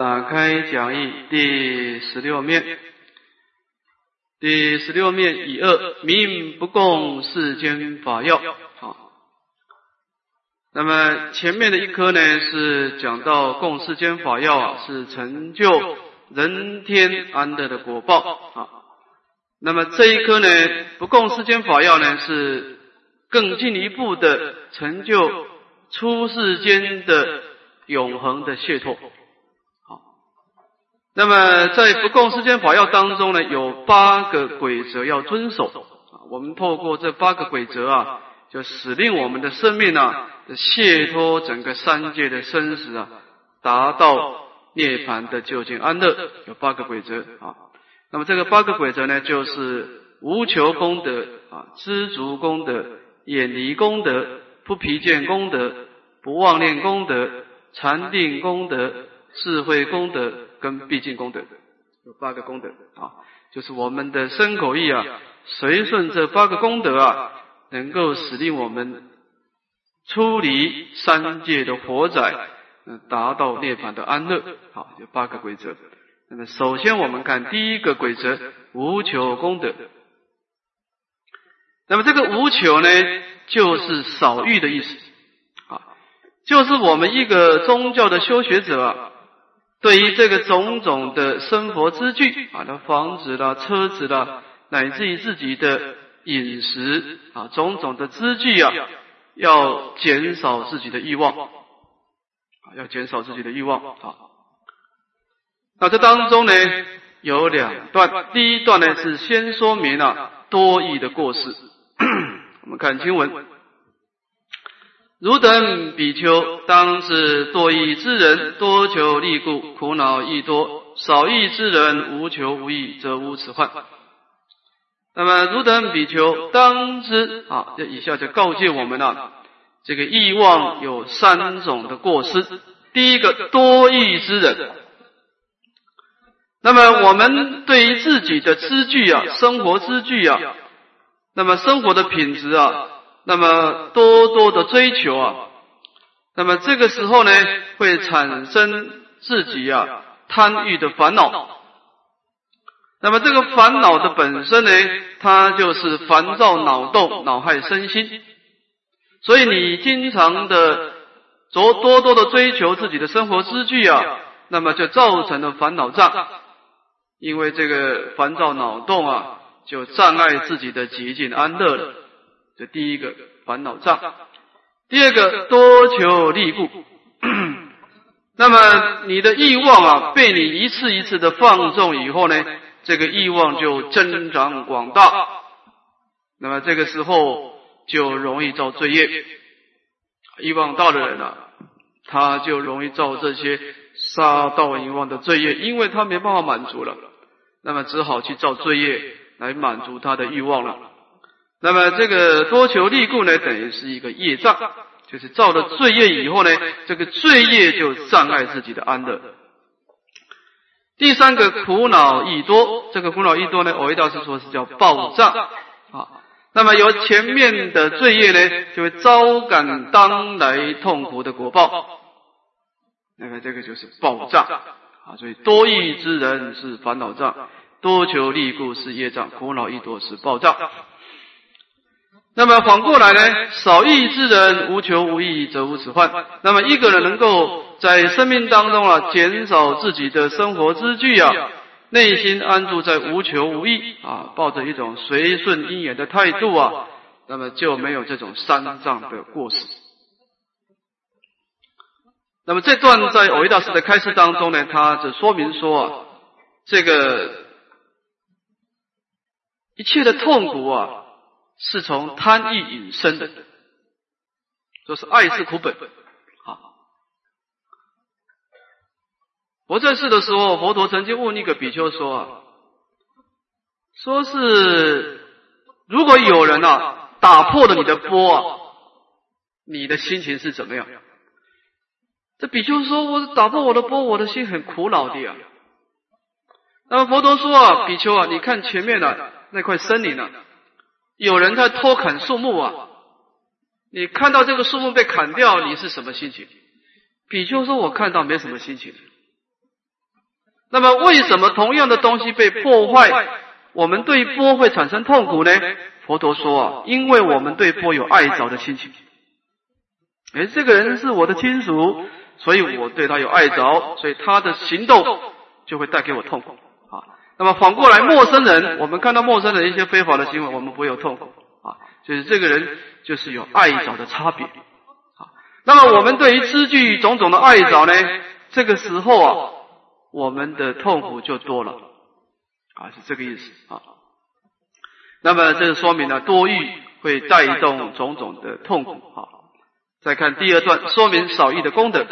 打开讲义第十六面，第十六面以二名不共世间法要。好，那么前面的一科呢是讲到共世间法要啊，是成就人天安乐的果报啊。那么这一科呢不共世间法要呢是更进一步的成就出世间的永恒的解脱。那么在不共世间法要当中呢，有八个规则要遵守啊。我们透过这八个规则啊，就使令我们的生命啊，解脱整个三界的生死啊，达到涅槃的究竟安乐。有八个规则啊。那么这个八个规则呢，就是无求功德啊，知足功德，远离功德，不疲倦功德，不妄念功德，禅定功德，智慧功德。跟毕竟功德有八个功德啊，就是我们的身口意啊，随顺这八个功德啊，能够使令我们出离三界的火灾，嗯，达到涅槃的安乐。好，有八个规则。那么首先我们看第一个规则，无求功德。那么这个无求呢，就是少欲的意思啊，就是我们一个宗教的修学者啊。对于这个种种的生活之具啊，那房子啦、车子啦，乃至于自己的饮食啊，种种的资具啊，要减少自己的欲望啊，要减少自己的欲望啊。那这当中呢，有两段，第一段呢是先说明了多义的过失。我们看经文。汝等比丘，当知多义之人，多求利故，苦恼亦多；少义之人，无求无益，则无此患。那么，汝等比丘，当知啊，这以下就告诫我们了：这个欲望有三种的过失。第一个，多义之人。那么，我们对于自己的资具啊，生活资具啊，那么生活的品质啊。那么多多的追求啊，那么这个时候呢，会产生自己啊贪欲的烦恼。那么这个烦恼的本身呢，它就是烦躁脑动，恼害身心。所以你经常的着多多的追求自己的生活之具啊，那么就造成了烦恼障。因为这个烦躁脑动啊，就障碍自己的极静安乐了。这第一个烦恼障，第二个多求利故。那么你的欲望啊，被你一次一次的放纵以后呢，这个欲望就增长广大。那么这个时候就容易造罪业。欲望大的人啊，他就容易造这些杀盗淫妄的罪业，因为他没办法满足了，那么只好去造罪业来满足他的欲望了。那么这个多求利故呢，等于是一个业障，就是造了罪业以后呢，这个罪业就障碍自己的安乐。第三个苦恼益多，这个苦恼益多呢，我一道是说是叫暴障啊。那么由前面的罪业呢，就会招感当来痛苦的果报。那么这个就是暴障啊。所以多益之人是烦恼障，多求利故是业障，苦恼益多是暴障。那么反过来呢？少欲之人，无求无益，则无此患。那么一个人能够在生命当中啊，减少自己的生活之具啊，内心安住在无求无益啊，抱着一种随顺因缘的态度啊，那么就没有这种三障的过失。那么这段在偶一大师的开示当中呢，他只说明说啊，这个一切的痛苦啊。是从贪欲引生的，就是爱是苦本。啊，我在世的时候，佛陀曾经问一个比丘说，说是如果有人啊打破了你的钵，你的心情是怎么样？这比丘说，我打破我的钵，我的心很苦恼的啊。那么佛陀说啊，比丘啊，你看前面的那块森林啊。有人在偷砍树木啊！你看到这个树木被砍掉，你是什么心情？比丘说：“我看到没什么心情。那么为什么同样的东西被破坏，我们对波会产生痛苦呢？佛陀说啊，因为我们对波有爱着的心情。哎，这个人是我的亲属，所以我对他有爱着，所以他的行动就会带给我痛苦。那么反过来，陌生人，我们看到陌生人一些非法的行为，我们不会有痛苦啊。就是这个人就是有爱着的差别啊。那么我们对于知具种种的爱着呢，这个时候啊，我们的痛苦就多了啊，是这个意思啊。那么这说明了多欲会带动种种的痛苦啊。再看第二段，说明少欲的功德。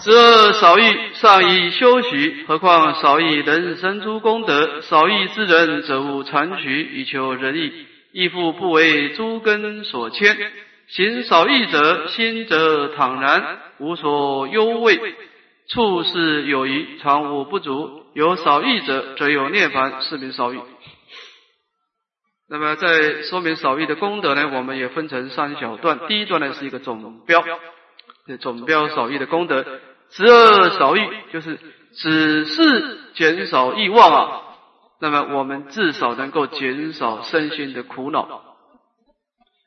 这少欲尚以修习，何况少欲能生诸功德？少欲之人，则无残取以求仁义，亦复不为诸根所牵。行少欲者，心则坦然，无所忧畏；处事有余，常无不足。有少欲者，则有涅槃，是名少欲。那么在说明少欲的功德呢，我们也分成三小段。第一段呢是一个总标，总标少欲的功德。十二少欲就是只是减少欲望啊，那么我们至少能够减少身心的苦恼。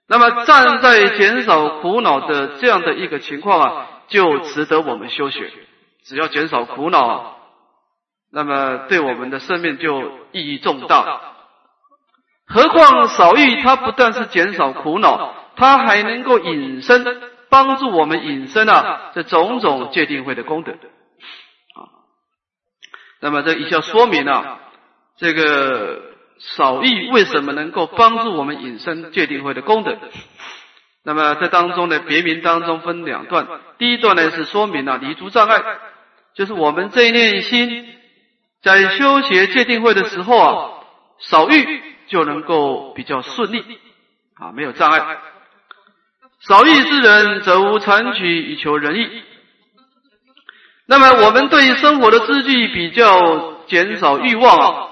那么站在减少苦恼的这样的一个情况啊，就值得我们修学。只要减少苦恼，啊那么对我们的生命就意义重大。何况少欲，它不但是减少苦恼，它还能够引申，帮助我们引申啊这种种界定会的功德啊。那么这一下说明了这个少欲为什么能够帮助我们引申界定会的功德。那么这当中的，别名当中分两段，第一段呢是说明了离诸障碍，就是我们这一念心在修学界定会的时候啊，少欲。就能够比较顺利啊，没有障碍。少欲之人，则无残取以求仁义。那么，我们对生活的知具比较减少欲望啊，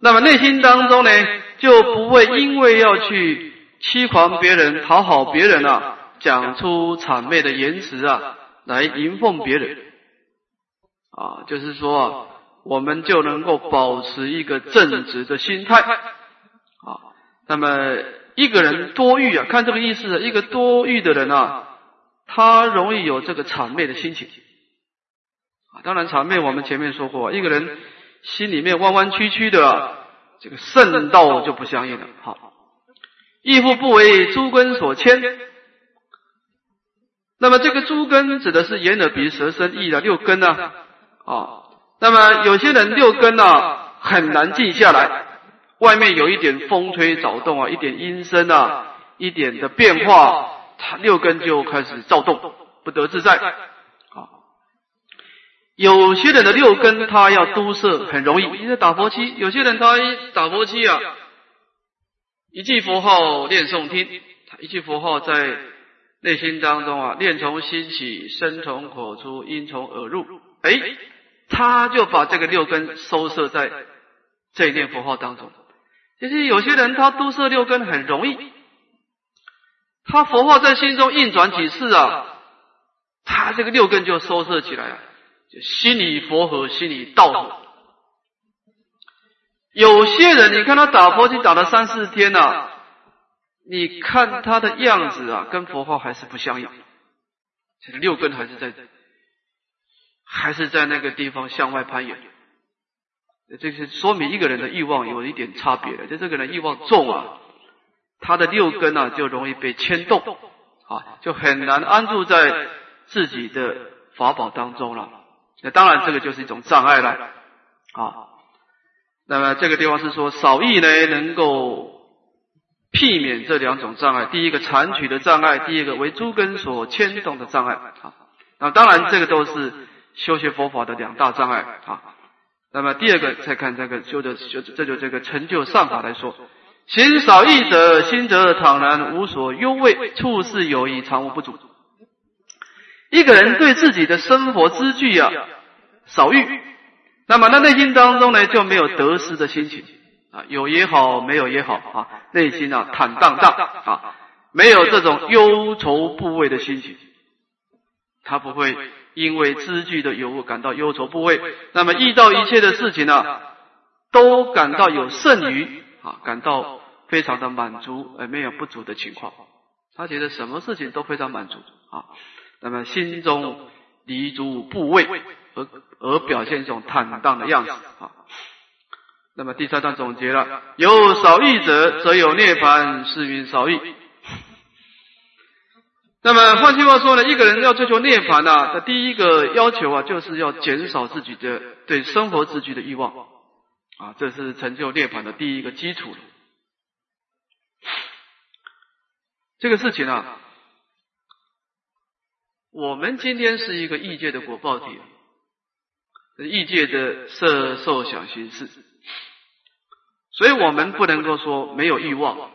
那么内心当中呢，就不会因为要去欺狂别人、讨好别人啊，讲出谄媚的言辞啊，来迎奉别人啊，就是说，啊我们就能够保持一个正直的心态啊。那么一个人多欲啊，看这个意思，一个多欲的人啊，他容易有这个谄媚的心情啊。当然，谄媚我们前面说过，一个人心里面弯弯曲曲的，这个圣道就不相应了。好，义父不为诸根所牵。那么这个诸根指的是眼耳鼻舌身意的六根呢啊。那么有些人六根呢很难静下来。外面有一点风吹草动啊，一点阴声啊，一点的变化，他六根就开始躁动，不得自在。啊，有些人的六根他要都摄很容易，因为打佛七；有些人他一打佛七啊，一句佛号念诵听，一句佛号在内心当中啊，念从心起，声从口出，音从耳入，哎，他就把这个六根收摄在这一念佛号当中。其实有些人他都摄六根很容易，他佛号在心中运转几次啊，他这个六根就收摄起来了，就心里佛和，心里道。有些人你看他打佛经打了三四天呐，你看他的样子啊，跟佛号还是不相应，这个六根还是在，还是在那个地方向外攀岩。这是说明一个人的欲望有一点差别的，就这个人欲望重啊，他的六根啊就容易被牵动啊，就很难安住在自己的法宝当中了。那当然，这个就是一种障碍了啊。那么这个地方是说少欲呢，能够避免这两种障碍。第一个残取的障碍，第一个为诸根所牵动的障碍啊。那当然，这个都是修学佛法的两大障碍啊。那么第二个，再看这个修的修，这就这个成就善法来说，行少欲者，心则坦然，无所忧畏，处事有益，常无不足。一个人对自己的生活之具啊少欲，那么他内心当中呢就没有得失的心情啊，有也好，没有也好啊，内心啊坦荡荡啊，没有这种忧愁部位的心情，他不会因为知具的有物感到忧愁不畏。那么遇到一切的事情呢，都感到有剩余啊，感到非常的满足，而没有不足的情况。他觉得什么事情都非常满足啊。那么心中离足不畏，而而表现一种坦荡的样子啊。那么第三段总结了：有少欲者，则有涅槃，是名少欲。那么换句话说呢，一个人要追求涅槃呢，他第一个要求啊，就是要减少自己的对生活之具的欲望啊，这是成就涅槃的第一个基础。这个事情啊，我们今天是一个异界的果报体，异界的色受想行识。所以我们不能够说没有欲望，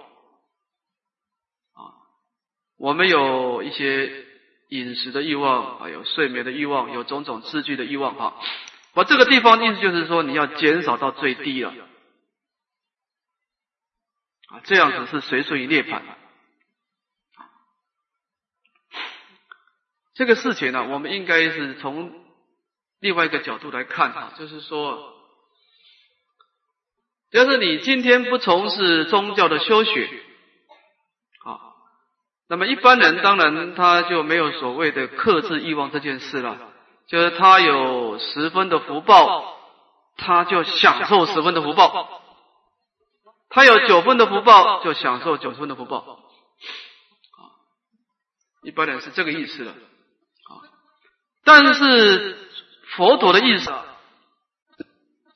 我们有一些饮食的欲望，还有睡眠的欲望，有种种吃具的欲望哈。我这个地方意思就是说，你要减少到最低了啊，这样子是随顺于涅槃。这个事情呢，我们应该是从另外一个角度来看哈，就是说。就是你今天不从事宗教的修学，那么一般人当然他就没有所谓的克制欲望这件事了。就是他有十分的福报，他就享受十分的福报；他有九分的福报，就享受九分的福报。一般人是这个意思了。啊，但是佛陀的意思。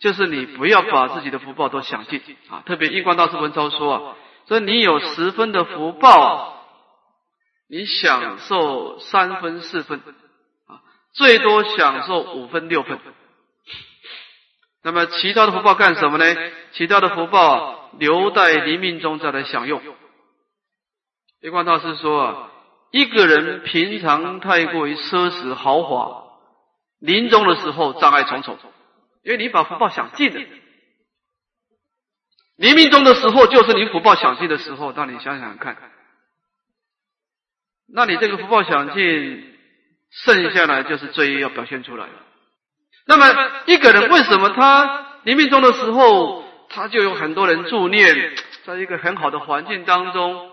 就是你不要把自己的福报都享尽啊！特别印光大师文昭说啊，说你有十分的福报，你享受三分四分啊，最多享受五分六分。那么其他的福报干什么呢？其他的福报留待临命中再来享用。一光大师说啊，一个人平常太过于奢侈豪华，临终的时候障碍重重。因为你把福报享尽了，临命终的时候就是你福报享尽的时候。那你想想看，那你这个福报享尽，剩下来就是罪业要表现出来了。那么一个人为什么他临命终的时候，他就有很多人助念，在一个很好的环境当中，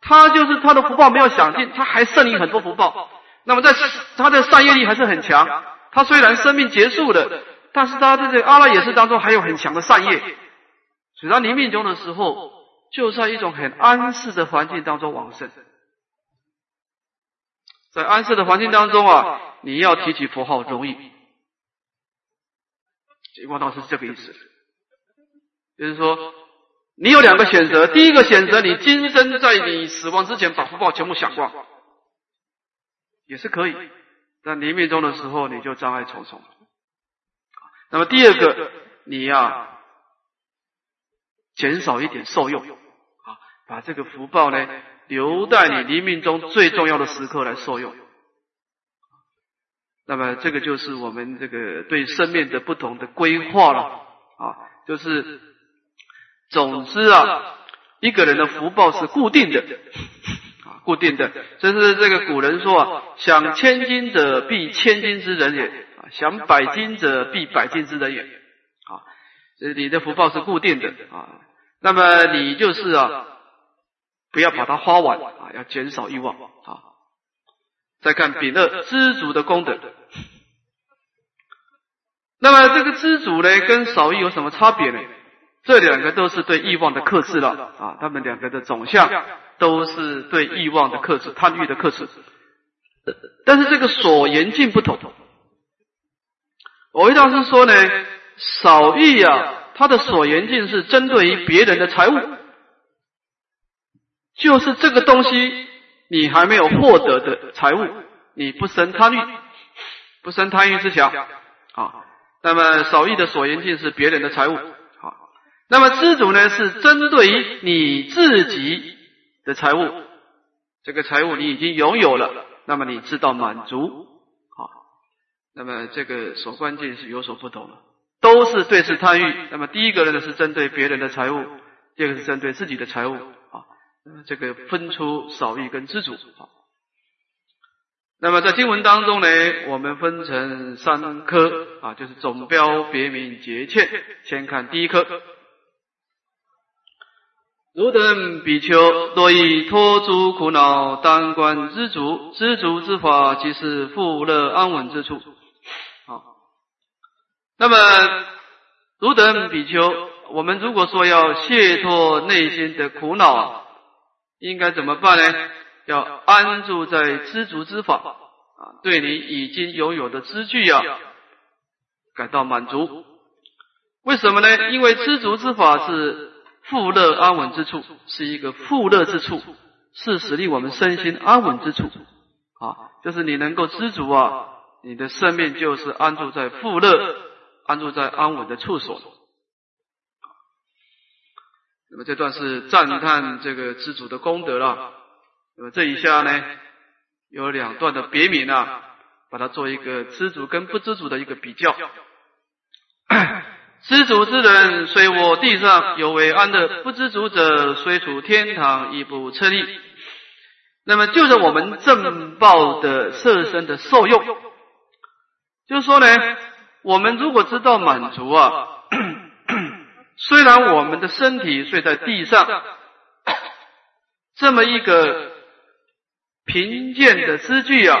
他就是他的福报没有享尽，他还剩余很多福报。那么在他的善业力还是很强，他虽然生命结束了。但是他在这阿拉也是当中还有很强的善业，所以他临命终的时候就在一种很安适的环境当中往生。在安适的环境当中啊，你要提起佛号容易。结果倒是这个意思，就是说你有两个选择，第一个选择你今生在你死亡之前把福报全部享光，也是可以，但临命终的时候你就障碍重重。那么第二个，你要减少一点受用啊，把这个福报呢留在你黎明中最重要的时刻来受用。那么这个就是我们这个对生命的不同的规划了啊，就是总之啊，一个人的福报是固定的啊，固定的。这是这个古人说啊，想千金者必千金之人也。想百金者必百金之人也，啊，所以你的福报是固定的啊。那么你就是啊，不要把它花完啊，要减少欲望啊。再看丙二知足的功德，那么这个知足呢，跟少欲有什么差别呢？这两个都是对欲望的克制了啊，他们两个的总相都是对欲望的克制，贪欲的克制。但是这个所言境不同。我一大师说呢，少欲啊，他的所言境是针对于别人的财物，就是这个东西你还没有获得的财物，你不生贪欲，不生贪欲之想啊。那么少欲的所言境是别人的财物，好。那么知足呢，是针对于你自己的财物，这个财物你已经拥有了，那么你知道满足啊。那么这个所关键是有所不同了，都是对视贪欲。那么第一个呢是针对别人的财物，第二个是针对自己的财物。这个分出少欲跟知足啊。那么在经文当中呢，我们分成三科啊，就是总标、别名、节欠。先看第一科。汝等比丘，若以脱诸苦恼，当观知足，知足之法，即是富乐安稳之处。好，那么汝等比丘，我们如果说要卸脱内心的苦恼，应该怎么办呢？要安住在知足之法啊，对你已经拥有的知具啊，感到满足。为什么呢？因为知足之法是。富乐安稳之处是一个富乐之处，是使令我们身心安稳之处啊！就是你能够知足啊，你的生命就是安住在富乐、安住在安稳的处所。那么这段是赞叹这个知足的功德了。那么这一下呢，有两段的别名啊，把它做一个知足跟不知足的一个比较。知足之人虽我地上有为安乐，不知足者虽处天堂亦不称力。那么，就着我们正报的色身的受用，就是说呢，我们如果知道满足啊，虽然我们的身体睡在地上，这么一个贫贱的知具啊。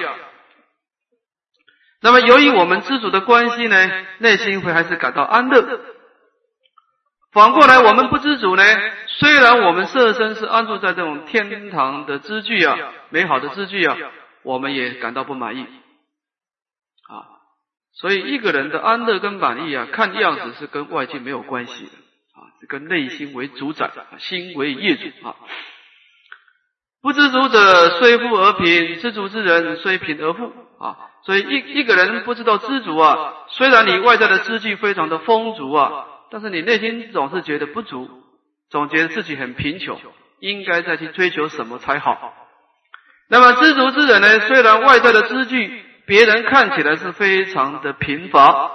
那么，由于我们知足的关系呢，内心会还是感到安乐。反过来，我们不知足呢，虽然我们色身是安住在这种天堂的知具啊，美好的知具啊，我们也感到不满意啊。所以，一个人的安乐跟满意啊，看样子是跟外界没有关系的啊，是跟内心为主宰，心为业主啊。不知足者虽富而贫，知足之人虽贫而富啊。所以一一个人不知道知足啊，虽然你外在的知具非常的丰足啊，但是你内心总是觉得不足，总觉得自己很贫穷，应该再去追求什么才好？那么知足之人呢？虽然外在的知具别人看起来是非常的贫乏，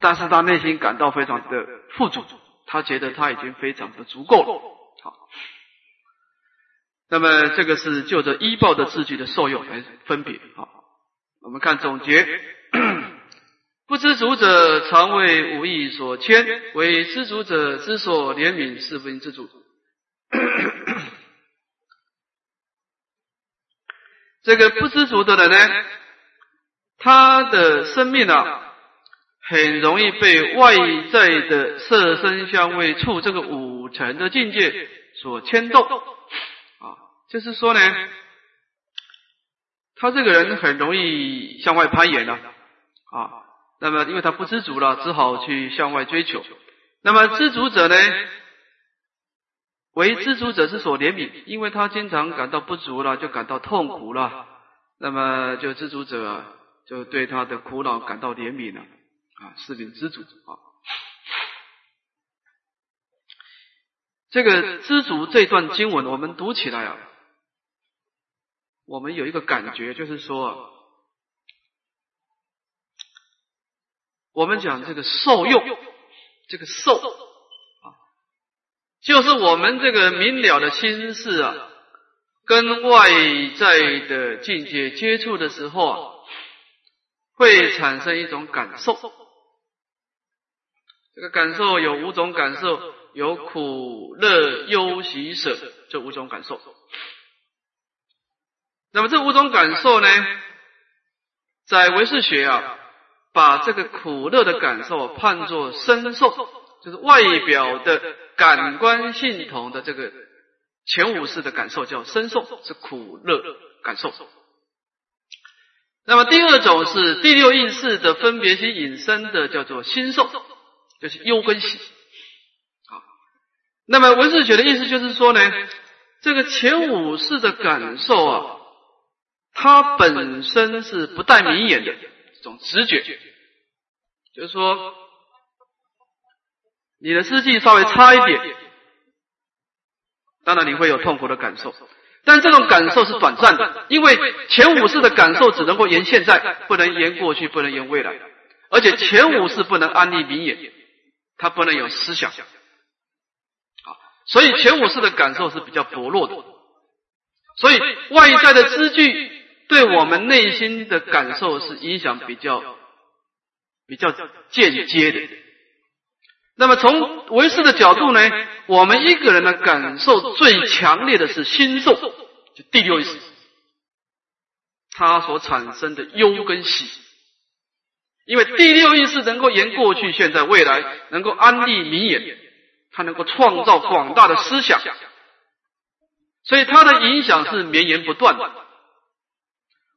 但是他内心感到非常的富足，他觉得他已经非常的足够了。好，那么这个是就着医报的字句的受用来分别好。我们看总结，不知足者常为无意所牵，为知足者之所怜悯，是不应知足。这个不知足的人呢，他的生命啊，很容易被外在的色身香味触这个五尘的境界所牵动啊，就是说呢。他这个人很容易向外攀岩了啊，那么因为他不知足了，只好去向外追求。那么知足者呢，为知足者之所怜悯，因为他经常感到不足了，就感到痛苦了。那么就知足者就对他的苦恼感到怜悯了啊，是名知足啊。这个知足这段经文，我们读起来啊。我们有一个感觉，就是说，我们讲这个受用，这个受啊，就是我们这个明了的心事啊，跟外在的境界接触的时候啊，会产生一种感受。这个感受有五种感受，有苦、乐、忧、喜、舍这五种感受。那么这五种感受呢，在唯识学啊，把这个苦乐的感受判作身受，就是外表的感官系统的这个前五式的感受叫身受，是苦乐感受。那么第二种是第六意识的分别心引申的，叫做心受，就是忧跟喜。好，那么文士学的意思就是说呢，这个前五世的感受啊。它本身是不带明眼的这种直觉，就是说，你的思绪稍微差一点，当然你会有痛苦的感受，但这种感受是短暂的，因为前五世的感受只能够言现在，不能言过去，不能言未来，而且前五世不能安立明眼，他不能有思想，好，所以前五世的感受是比较薄弱的，所以外在的知具。对我们内心的感受是影响比较比较间接的。那么从唯识的角度呢，我们一个人的感受最强烈的是心受，就第六意识，它所产生的忧跟喜。因为第六意识能够言过去、现在、未来，能够安立名言，它能够创造广大的思想，所以它的影响是绵延不断的。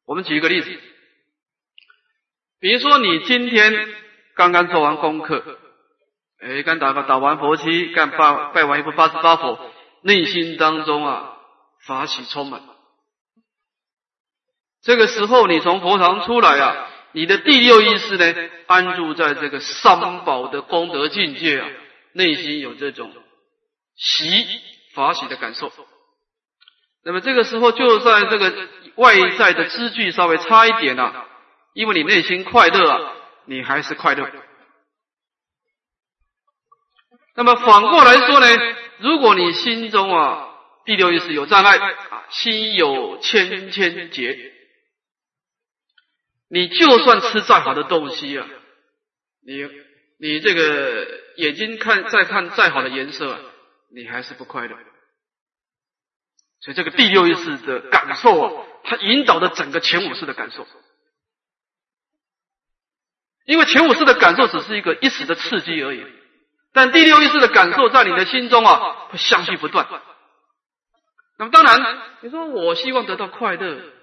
我们举一个例子，比如说你今天刚刚做完功课，哎，刚打打完佛七，刚拜拜完一部八十八佛，内心当中啊法喜充满。这个时候你从佛堂出来啊。你的第六意识呢，安住在这个三宝的功德境界啊，内心有这种喜法喜的感受。那么这个时候，就算这个外在的知具稍微差一点啊，因为你内心快乐啊，你还是快乐。那么反过来说呢，如果你心中啊第六意识有障碍啊，心有千千结。你就算吃再好的东西啊，你你这个眼睛看再看再好的颜色，你还是不快乐。所以这个第六意识的感受啊，它引导的整个前五识的感受。因为前五识的感受只是一个一时的刺激而已，但第六意识的感受在你的心中啊，会相续不断。那么当然，你说我希望得到快乐。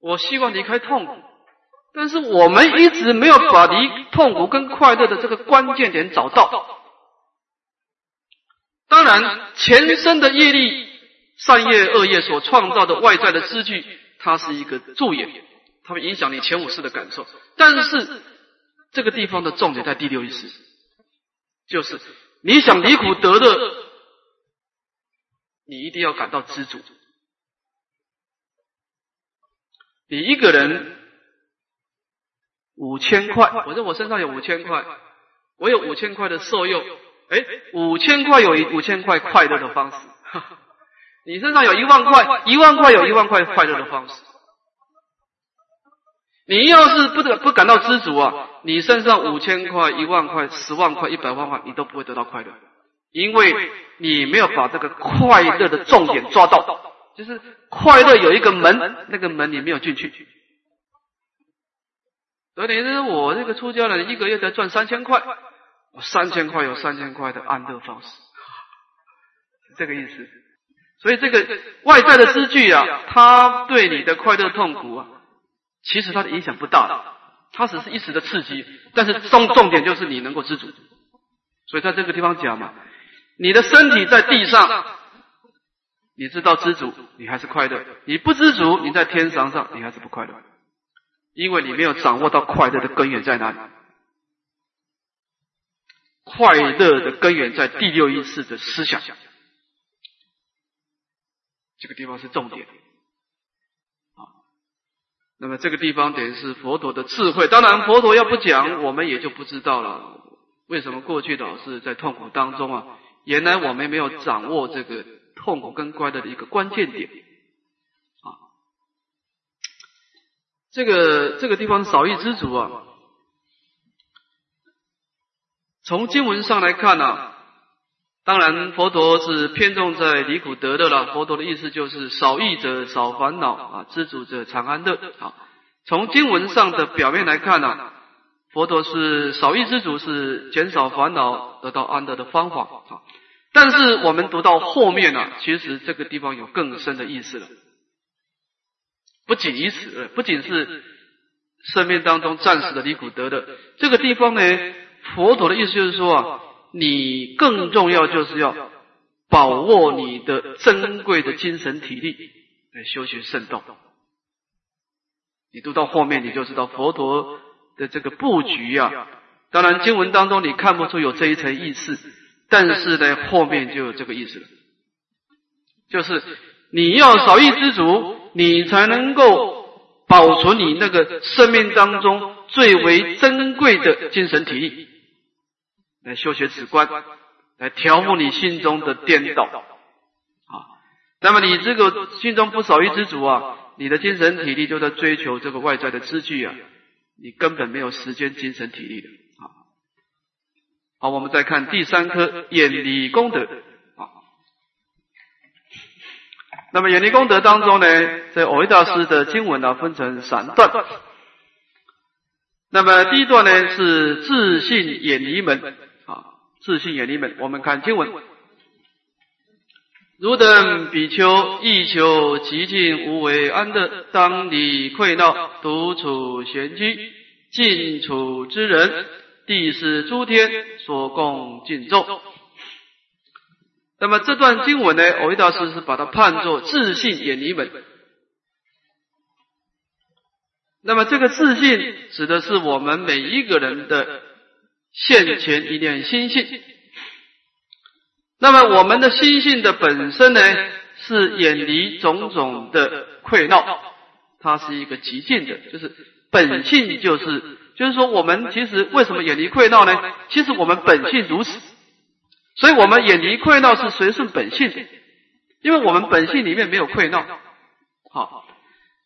我希望离开痛苦，但是我们一直没有把离痛苦跟快乐的这个关键点找到。当然，前生的业力、善业、恶业所创造的外在的知具，它是一个助眼，它会影响你前五世的感受。但是这个地方的重点在第六意识，就是你想离苦得乐，你一定要感到知足。你一个人五千块，我说我身上有五千块，我有五千块的受用，哎，五千块有一五千块快乐的方式。你身上有一万块，一万块有一万块快乐的方式。你要是不得不感到知足啊，你身上五千块、一万块、十万块、一百万块，你都不会得到快乐，因为你没有把这个快乐的重点抓到。就是快乐有一个门，那个门你没有进去。所以你说我这个出家人一个月才赚三千块，三千块有三千块的安乐方式，这个意思。所以这个外在的知具啊，它对你的快乐痛苦啊，其实它的影响不大，它只是一时的刺激。但是重重点就是你能够知足。所以在这个地方讲嘛，你的身体在地上。你知道知足，你还是快乐；你不知足，你在天堂上，你还是不快乐，因为你没有掌握到快乐的根源在哪里。快乐的根源在第六意识的思想，这个地方是重点啊。那么这个地方等于是佛陀的智慧。当然，佛陀要不讲，我们也就不知道了。为什么过去老是在痛苦当中啊？原来我们没有掌握这个。痛苦跟快乐的一个关键点啊，这个这个地方少欲知足啊。从经文上来看呢，当然佛陀是偏重在离苦得乐了。佛陀的意思就是少欲者少烦恼啊，知足者常安乐啊。从经文上的表面来看呢，佛陀是少欲知足，是减少烦恼得到安乐的方法啊。但是我们读到后面呢，其实这个地方有更深的意思了。不仅于此，不仅是生命当中暂时的离苦得乐，这个地方呢，佛陀的意思就是说啊，你更重要就是要把握你的珍贵的精神体力来修学圣道。你读到后面，你就知道佛陀的这个布局啊。当然，经文当中你看不出有这一层意思。但是呢，后面就有这个意思了，就是你要少欲知足，你才能够保存你那个生命当中最为珍贵的精神体力，来修学止观，来调伏你心中的颠倒啊。那么你这个心中不少于知足啊，你的精神体力就在追求这个外在的知具啊，你根本没有时间、精神、体力的。好，我们再看第三颗眼离功德。啊那么眼离功德当中呢，在藕益大师的经文呢，分成三段。那么第一段呢是自信眼离门啊，自信眼离门。我们看经文：汝等比丘亦求极静无为安乐，当离愧闹，独处闲居，静处之人，地是诸天所共敬重。那么这段经文呢，藕益大师是把它判作自信眼离门。那么这个自信指的是我们每一个人的现前一念心性。那么我们的心性的本身呢，是远离种种的愧恼，它是一个极静的，就是本性就是，就是说我们其实为什么远离愧恼呢？其实我们本性如此，所以我们远离愧恼是随顺本性的，因为我们本性里面没有愧恼。好。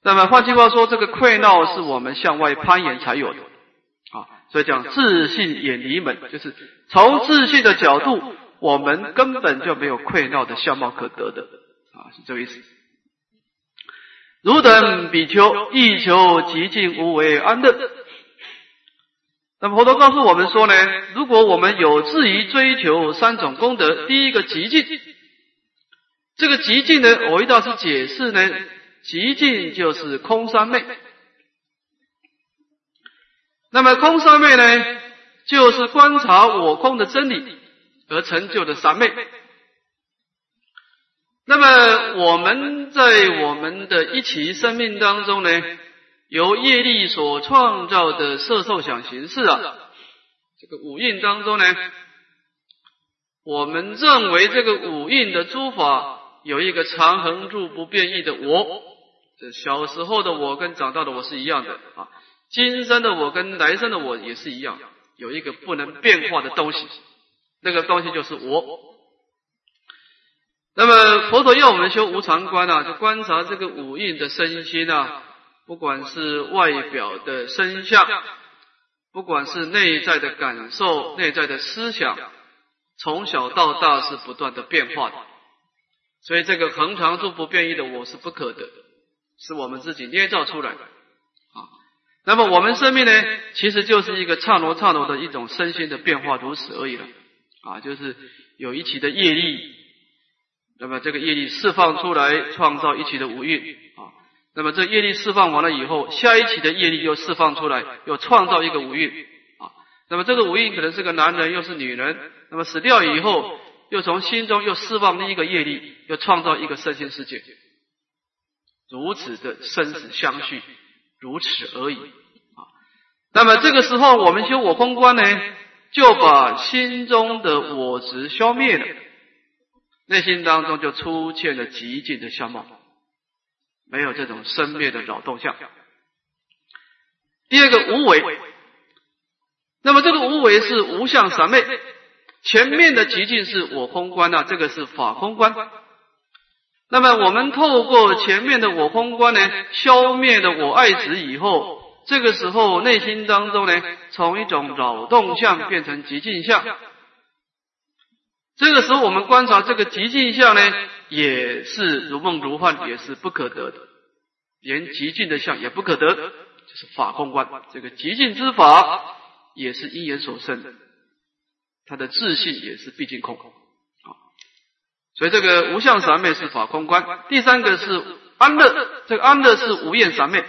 那么换句话说，这个愧恼是我们向外攀岩才有的啊，所以讲自信远离门，就是从自信的角度，我们根本就没有愧恼的相貌可得的啊，是这个意思。汝等比丘亦求极静无为安乐。那么佛陀告诉我们说呢，如果我们有志于追求三种功德，第一个极静，这个极静呢，我一道是解释呢。极静就是空三昧，那么空三昧呢，就是观察我空的真理而成就的三昧。那么我们在我们的一起生命当中呢，由业力所创造的色受想行识啊，这个五蕴当中呢，我们认为这个五蕴的诸法有一个常恒住不变异的我。这小时候的我跟长大的我是一样的啊，今生的我跟来生的我也是一样，有一个不能变化的东西，那个东西就是我。那么佛陀要我们修无常观啊，就观察这个五蕴的身心啊，不管是外表的身相，不管是内在的感受、内在的思想，从小到大是不断的变化的，所以这个恒常住不变异的我是不可得。是我们自己捏造出来的啊。那么我们生命呢，其实就是一个刹那刹那的一种身心的变化，如此而已了啊。就是有一起的业力，那么这个业力释放出来，创造一起的五蕴。那么这业力释放完了以后，下一期的业力又释放出来，又创造一个五蕴啊。那么这个五蕴可能是个男人，又是女人。那么死掉以后，又从心中又释放另一个业力，又创造一个身心世界。如此的生死相续，如此而已啊。那么这个时候，我们修我空观呢，就把心中的我执消灭了，内心当中就出现了极尽的相貌，没有这种生灭的扰动相。第二个无为，那么这个无为是无相三昧，前面的极境是我空观啊，这个是法空观。那么我们透过前面的我空观呢，消灭了我爱执以后，这个时候内心当中呢，从一种扰动相变成极境相。这个时候我们观察这个极境相呢，也是如梦如幻，也是不可得的，连极尽的相也不可得，就是法空观。这个极尽之法也是因缘所生他，的自信也是毕竟空。所以这个无相三昧是法空观，第三个是安乐，这个安乐是无厌三昧。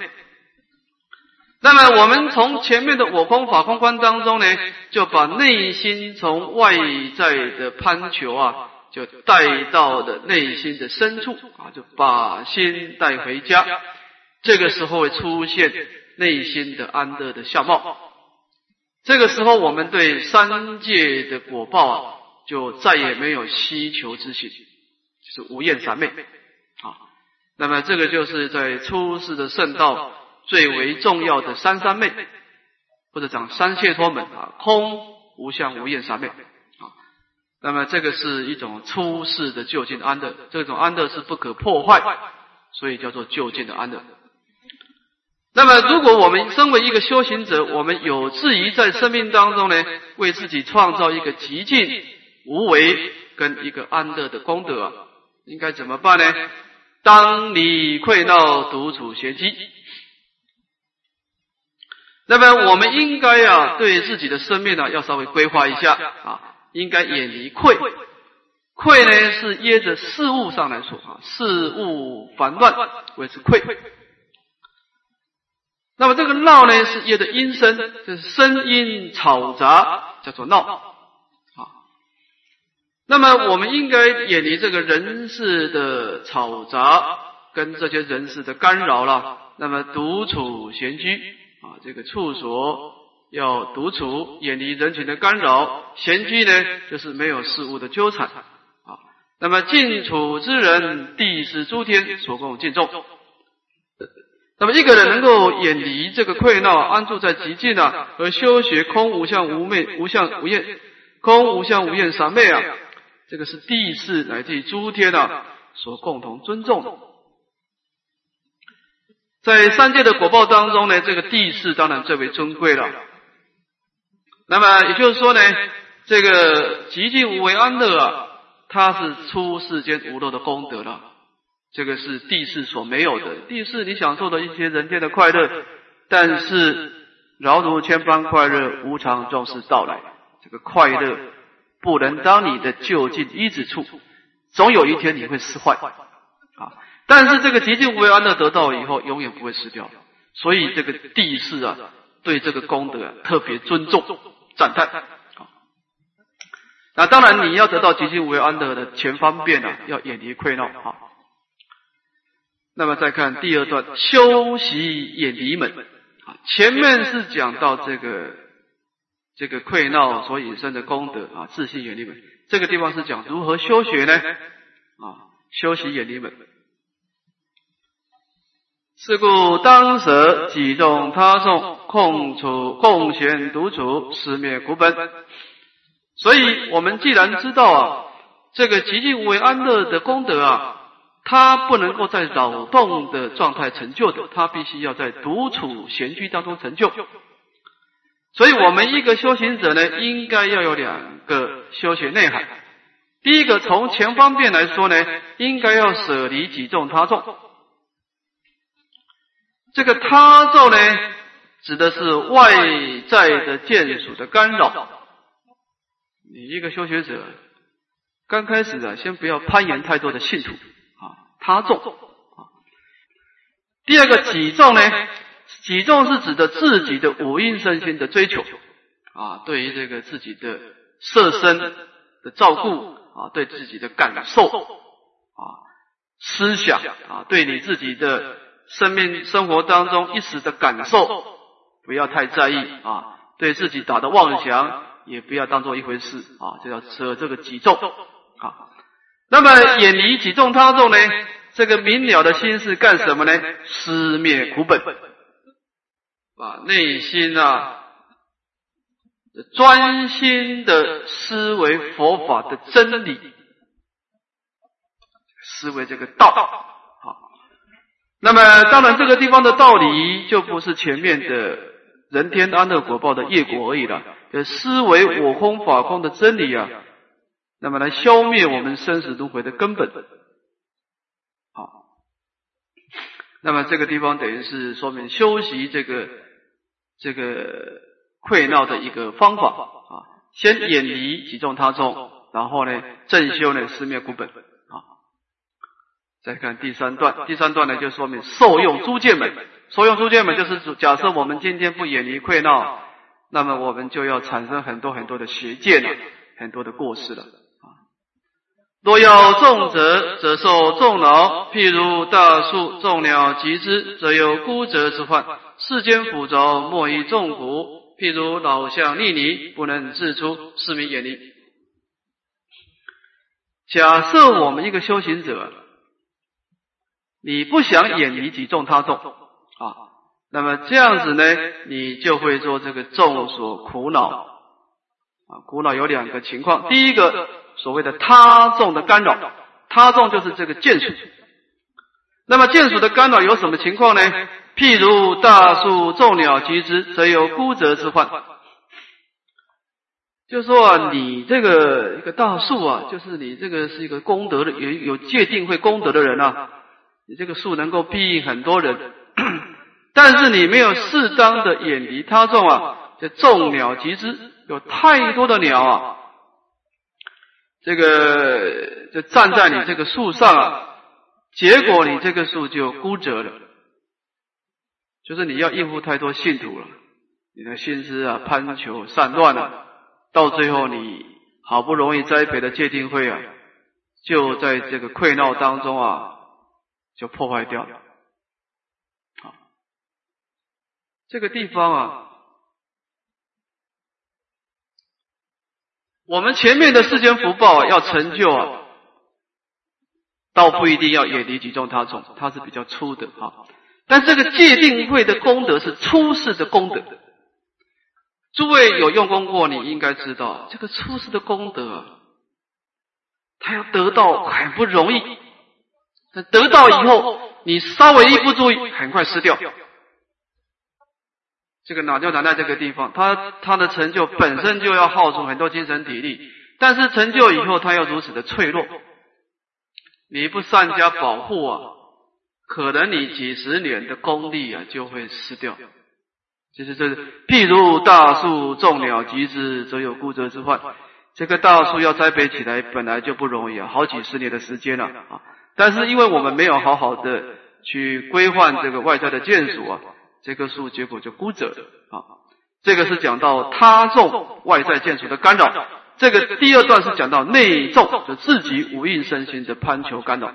那么我们从前面的我空法空观当中呢，就把内心从外在的攀求啊，就带到的内心的深处啊，就把心带回家。这个时候会出现内心的安乐的相貌。这个时候我们对三界的果报啊。就再也没有希求之心，就是无厌三昧啊。那么这个就是在出世的圣道最为重要的三三昧，或者讲三解脱门啊，空、无相、无厌三昧。那么这个是一种出世的就近安乐，这种安乐是不可破坏，所以叫做就近的安乐。那么，如果我们身为一个修行者，我们有志于在生命当中呢，为自己创造一个极尽无为跟一个安乐的功德，应该怎么办呢？当你愧恼独处闲机，那么我们应该啊，对自己的生命呢，要稍微规划一下啊。应该远离愧，愧呢是掖着事物上来说啊，事物烦乱为之愧。那么这个闹呢是掖着音声，就是声音嘈杂，叫做闹啊。那么我们应该远离这个人事的嘈杂跟这些人事的干扰了，那么独处闲居啊，这个处所。要独处，远离人群的干扰；闲居呢，就是没有事物的纠缠啊。那么静处之人，地是诸天所共敬重。那么一个人能够远离这个溃闹，安住在极静啊，而修学空无相无昧无相无厌，空无相无厌三昧啊，这个是地势乃至诸天啊所共同尊重。在三界的果报当中呢，这个地势当然最为尊贵了。那么也就是说呢，这个极静无为安乐啊，它是出世间无漏的功德了。这个是地世所没有的。地世你享受的一些人间的快乐，但是饶如千般快乐，无常终是到来。这个快乐不能当你的就近依止处，总有一天你会失坏啊。但是这个极静无为安乐得到以后，永远不会失掉。所以这个地世啊，对这个功德特别尊重。赞叹啊！那当然，你要得到极静无为安乐的全方便啊，要远离溃闹啊。那么再看第二段，修习远离门啊。前面是讲到这个这个溃闹所引申的功德啊，自信远离门。这个地方是讲如何修学呢？啊，修习远离门。是故当舍己众他众，空处空闲独处，思灭苦本。所以，我们既然知道啊，这个极静无为安乐的功德啊，它不能够在扰动的状态成就的，它必须要在独处闲居当中成就。所以我们一个修行者呢，应该要有两个修学内涵。第一个，从前方面来说呢，应该要舍离己众他众。这个他咒呢，指的是外在的见属的干扰。你一个修学者，刚开始啊，先不要攀岩太多的信徒啊，他众啊。第二个己众呢，己众是指的自己的五阴身心的追求啊，对于这个自己的色身的照顾啊，对自己的感受啊，思想啊，对你自己的。生命生活当中一时的感受，不要太在意啊。对自己打的妄想，也不要当做一回事啊。就要舍这个己重啊。那么远离己重他重呢？这个明了的心是干什么呢？思灭苦本啊，内心啊，专心的思维佛法的真理，思维这个道。那么，当然，这个地方的道理就不是前面的人天安乐果报的业果而已了。思维我空法空的真理啊，那么来消灭我们生死轮回的根本。好，那么这个地方等于是说明修习这个这个溃闹的一个方法啊，先远离己众他众，然后呢正修呢思灭苦本。再看第三段，第三段呢就说明受用诸见门，受用诸见门就是假设我们今天不远离溃闹，那么我们就要产生很多很多的邪见了，很多的过失了啊。若要种者，则受众劳，譬如大树众鸟集之，则有孤折之患；世间腐浊，莫以重苦。譬如老象逆泥，不能自出，是名远离。假设我们一个修行者。你不想远离己众他众啊，那么这样子呢，你就会做这个众所苦恼啊。苦恼有两个情况，第一个所谓的他众的干扰。他众就是这个见属。那么见属的干扰有什么情况呢？譬如大树众鸟集之，则有孤折之患。就说啊你这个一个大树啊，就是你这个是一个功德的有有界定会功德的人啊，你这个树能够庇应很多人，但是你没有适当的远离他众啊，这众鸟集之，有太多的鸟啊，这个就站在你这个树上啊，结果你这个树就枯折了，就是你要应付太多信徒了，你的心思啊攀求散乱了。到最后，你好不容易栽培的戒定慧啊，就在这个溃闹当中啊，就破坏掉了。好，这个地方啊，我们前面的世间福报要成就啊，倒不一定要远离举重他种，它是比较粗的啊。但这个戒定慧的功德是出世的功德。诸位有用功过，你应该知道这个出世的功德，他要得到很不容易。得到以后，你稍微一不注意，很快失掉。这个难就难在这个地方，他他的成就本身就要耗出很多精神体力，但是成就以后，他又如此的脆弱。你不善加保护啊，可能你几十年的功力啊就会失掉。就是这，譬如大树种鸟集之，则有孤折之患。这个大树要栽培起来，本来就不容易啊，好几十年的时间了啊。但是因为我们没有好好的去规范这个外在的建筑啊，这棵树结果就孤折了啊。这个是讲到他众外在建筑的干扰。这个第二段是讲到内众，就自己无印身心的攀求干扰。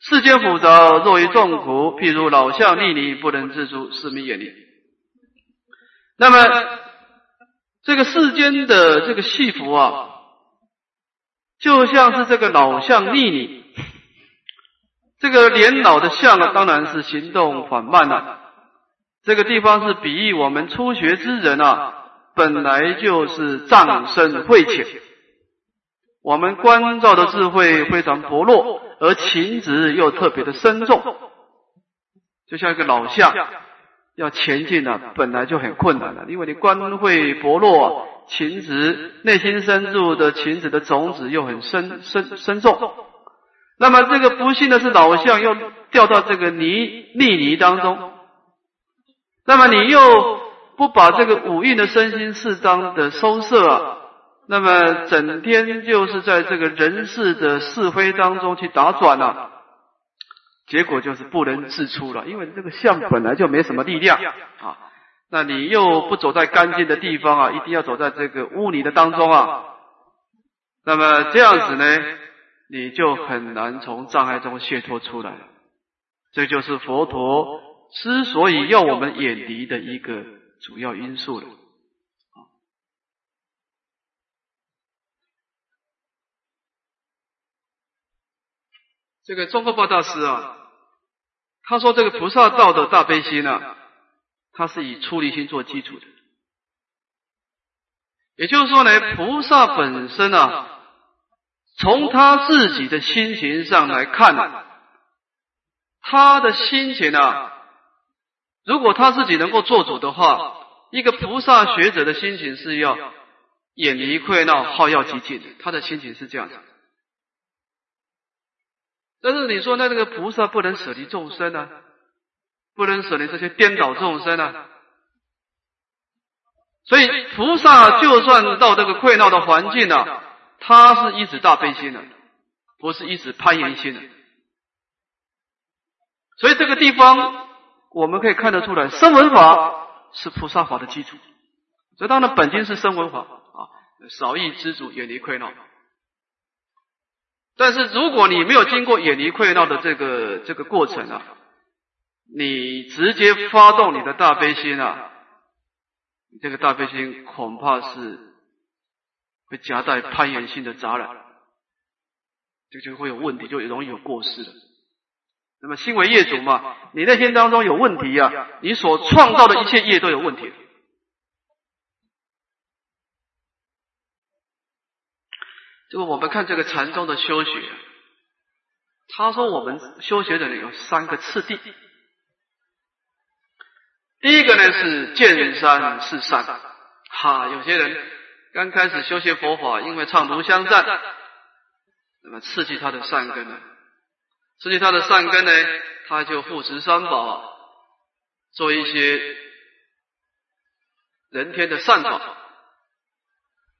世间复杂，若于众苦，譬如老相逆你，不能自主，是名远离。那么，这个世间的这个戏服啊，就像是这个老相逆你，这个年老的象啊，当然是行动缓慢了。这个地方是比喻我们初学之人啊，本来就是障深慧浅，我们关照的智慧非常薄弱，而情执又特别的深重，就像一个老象。要前进呢，本来就很困难了，因为你关会薄弱，情执内心深处的情执的种子又很深深深重。那么这个不幸的是，老象又掉到这个泥泥泥当中。那么你又不把这个五蕴的身心适当的收摄啊，那么整天就是在这个人世的是非当中去打转了。结果就是不能自出了，因为这个相本来就没什么力量啊。那你又不走在干净的地方啊，一定要走在这个污泥的当中啊。那么这样子呢，你就很难从障碍中解脱出来。这就是佛陀之所以要我们远离的一个主要因素了。这个中国报大师啊。他说：“这个菩萨道的大悲心呢，它是以出离心做基础的。也就是说呢，菩萨本身啊，从他自己的心情上来看，他的心情啊，如果他自己能够做主的话，一个菩萨学者的心情是要远离溃闹、好要极尽的。他的心情是这样的。”但是你说那那个菩萨不能舍离众生啊，不能舍离这些颠倒众生啊，所以菩萨就算到这个溃闹的环境啊，他是一直大悲心的，不是一直攀岩心的。所以这个地方我们可以看得出来，声闻法是菩萨法的基础。这当然本经是声闻法啊，少欲知足，远离溃闹。但是如果你没有经过远离溃闹的这个这个过程啊，你直接发动你的大悲心啊，这个大悲心恐怕是会夹带攀缘性的杂染，这就会有问题，就容易有过失了。那么心为业主嘛，你内心当中有问题呀，你所创造的一切业都有问题。这个我们看这个禅宗的修学，他说我们修学的人有三个次第。第一个呢是见山是善，哈，有些人刚开始修学佛法，因为唱读香赞，那么刺激他的善根呢，刺激他的善根呢，他就护持三宝，做一些人天的善法。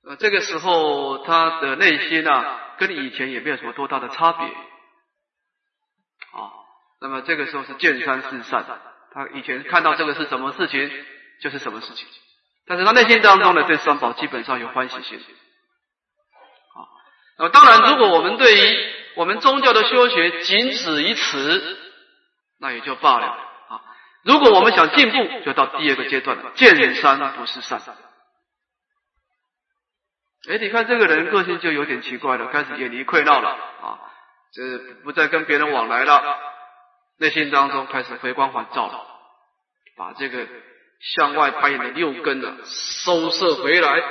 呃，这个时候他的内心啊，跟以前也没有什么多大的差别，啊，那么这个时候是见山是善，他以前看到这个是什么事情，就是什么事情，但是他内心当中呢，对三宝基本上有欢喜心，啊，那么当然，如果我们对于我们宗教的修学仅止于此，那也就罢了，啊，如果我们想进步，就到第二个阶段了，见山不是善。哎，你看这个人个性就有点奇怪了，开始远离溃闹了。啊，这不再跟别人往来了，内心当中开始回光返照了，把这个向外攀岩的六根呢收摄回来，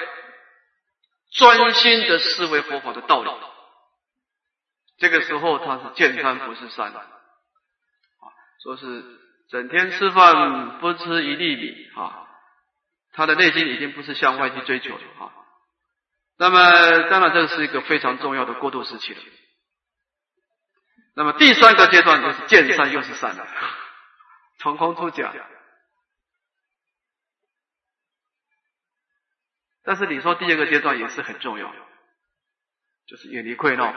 专心的思维佛法的道理。这个时候他是见山不是山啊，说是整天吃饭不吃一粒米啊，他的内心已经不是向外去追求了啊。那么，当然，这是一个非常重要的过渡时期了。那么，第三个阶段就是见善又是善了，从空出假。但是，你说第二个阶段也是很重要，就是远离溃闹。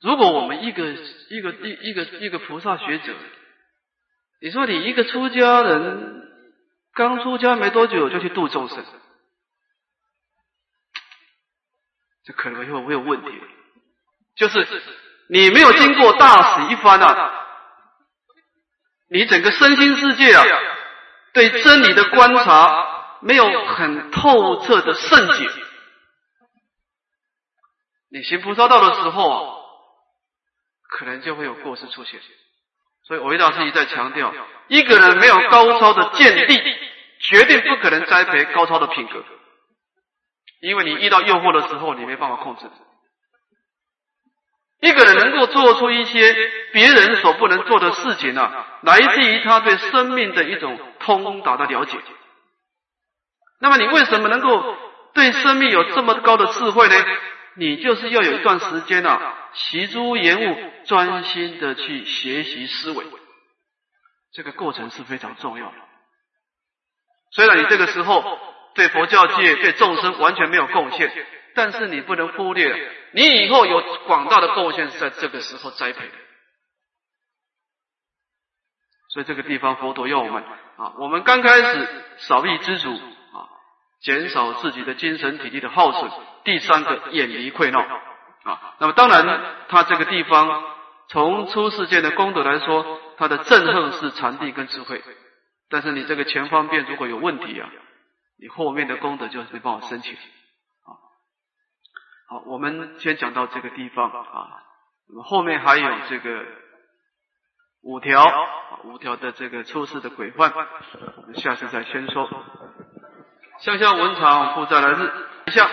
如果我们一个一个一一个一个菩萨学者，你说你一个出家人。刚出家没多久就去度众生，这可能会会有问题。就是你没有经过大洗一番啊，你整个身心世界啊，对真理的观察没有很透彻的圣解，你行菩萨道的时候，可能就会有过失出现。所以，维大师一再强调，一个人没有高超的见地，绝对不可能栽培高超的品格。因为你遇到诱惑的时候，你没办法控制。一个人能够做出一些别人所不能做的事情呢，来自于他对生命的一种通达的了解。那么，你为什么能够对生命有这么高的智慧呢？你就是要有一段时间呢，习诸言物，专心的去学习思维，这个过程是非常重要的。虽然你这个时候对佛教界、对众生完全没有贡献，但是你不能忽略，你以后有广大的贡献是在这个时候栽培的。所以这个地方佛陀要我们啊，我们刚开始少欲知足啊，减少自己的精神体力的耗损。第三个远离溃闹啊，那么当然，他这个地方从出世间的功德来说，他的憎恨是禅定跟智慧，但是你这个前方便如果有问题啊，你后面的功德就没办法升起啊。我们先讲到这个地方啊，那么后面还有这个五条啊五条的这个出世的规范，我们下次再先说。向下文长负债来日，下。